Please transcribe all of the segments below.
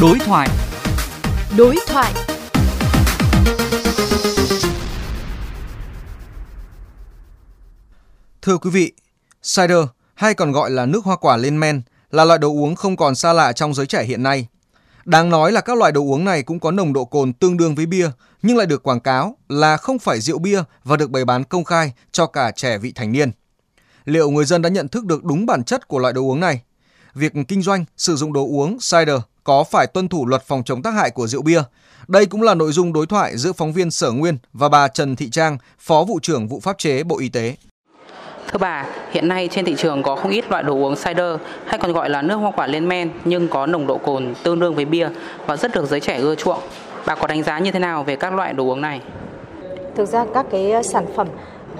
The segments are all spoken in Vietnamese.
Đối thoại. Đối thoại. Thưa quý vị, cider hay còn gọi là nước hoa quả lên men là loại đồ uống không còn xa lạ trong giới trẻ hiện nay. Đáng nói là các loại đồ uống này cũng có nồng độ cồn tương đương với bia, nhưng lại được quảng cáo là không phải rượu bia và được bày bán công khai cho cả trẻ vị thành niên. Liệu người dân đã nhận thức được đúng bản chất của loại đồ uống này? Việc kinh doanh, sử dụng đồ uống cider có phải tuân thủ luật phòng chống tác hại của rượu bia? Đây cũng là nội dung đối thoại giữa phóng viên Sở Nguyên và bà Trần Thị Trang, Phó vụ trưởng vụ pháp chế Bộ Y tế. Thưa bà, hiện nay trên thị trường có không ít loại đồ uống cider hay còn gọi là nước hoa quả lên men nhưng có nồng độ cồn tương đương với bia và rất được giới trẻ ưa chuộng. Bà có đánh giá như thế nào về các loại đồ uống này? Thực ra các cái ờ, sản phẩm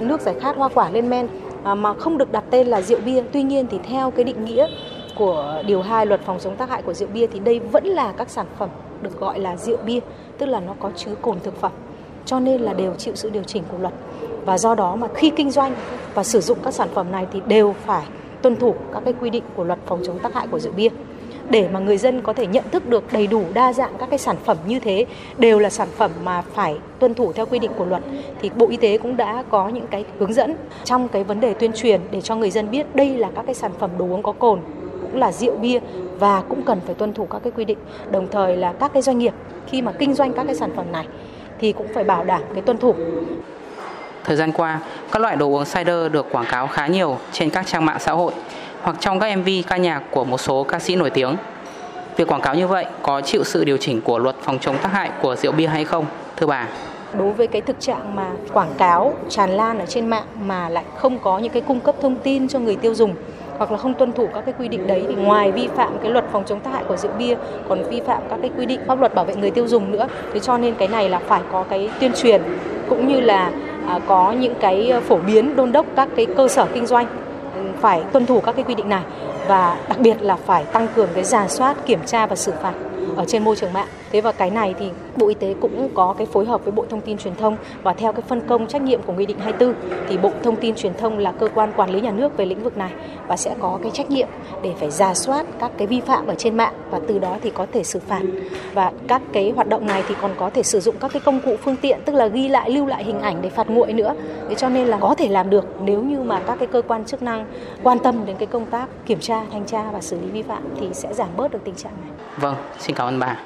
nước giải khát hoa quả lên men à, mà không được đặt tên là rượu bia, tuy nhiên thì theo cái định nghĩa của điều 2 luật phòng chống tác hại của rượu bia thì đây vẫn là các sản phẩm được gọi là rượu bia, tức là nó có chứa cồn thực phẩm. Cho nên là đều chịu sự điều chỉnh của luật. Và do đó mà khi kinh doanh và sử dụng các sản phẩm này thì đều phải tuân thủ các cái quy định của luật phòng chống tác hại của rượu bia để mà người dân có thể nhận thức được đầy đủ đa dạng các cái sản phẩm như thế đều là sản phẩm mà phải tuân thủ theo quy định của luật thì Bộ Y tế cũng đã có những cái hướng dẫn trong cái vấn đề tuyên truyền để cho người dân biết đây là các cái sản phẩm đồ uống có cồn cũng là rượu bia và cũng cần phải tuân thủ các cái quy định đồng thời là các cái doanh nghiệp khi mà kinh doanh các cái sản phẩm này thì cũng phải bảo đảm cái tuân thủ Thời gian qua, các loại đồ uống cider được quảng cáo khá nhiều trên các trang mạng xã hội hoặc trong các MV ca nhạc của một số ca sĩ nổi tiếng. Việc quảng cáo như vậy có chịu sự điều chỉnh của luật phòng chống tác hại của rượu bia hay không, thưa bà? đối với cái thực trạng mà quảng cáo tràn lan ở trên mạng mà lại không có những cái cung cấp thông tin cho người tiêu dùng hoặc là không tuân thủ các cái quy định đấy thì ngoài vi phạm cái luật phòng chống tác hại của rượu bia, còn vi phạm các cái quy định pháp luật bảo vệ người tiêu dùng nữa thế cho nên cái này là phải có cái tuyên truyền cũng như là à, có những cái phổ biến, đôn đốc các cái cơ sở kinh doanh phải tuân thủ các cái quy định này và đặc biệt là phải tăng cường cái giả soát, kiểm tra và xử phạt ở trên môi trường mạng. Thế và cái này thì Bộ Y tế cũng có cái phối hợp với Bộ Thông tin Truyền thông và theo cái phân công trách nhiệm của Nghị định 24 thì Bộ Thông tin Truyền thông là cơ quan quản lý nhà nước về lĩnh vực này và sẽ có cái trách nhiệm để phải ra soát các cái vi phạm ở trên mạng và từ đó thì có thể xử phạt. Và các cái hoạt động này thì còn có thể sử dụng các cái công cụ phương tiện, tức là ghi lại, lưu lại hình ảnh để phạt nguội nữa. Thế cho nên là có thể làm được nếu như mà các cái cơ quan chức năng quan tâm đến cái công tác kiểm tra tra, thanh tra và xử lý vi phạm thì sẽ giảm bớt được tình trạng này. Vâng, xin cảm ơn bà.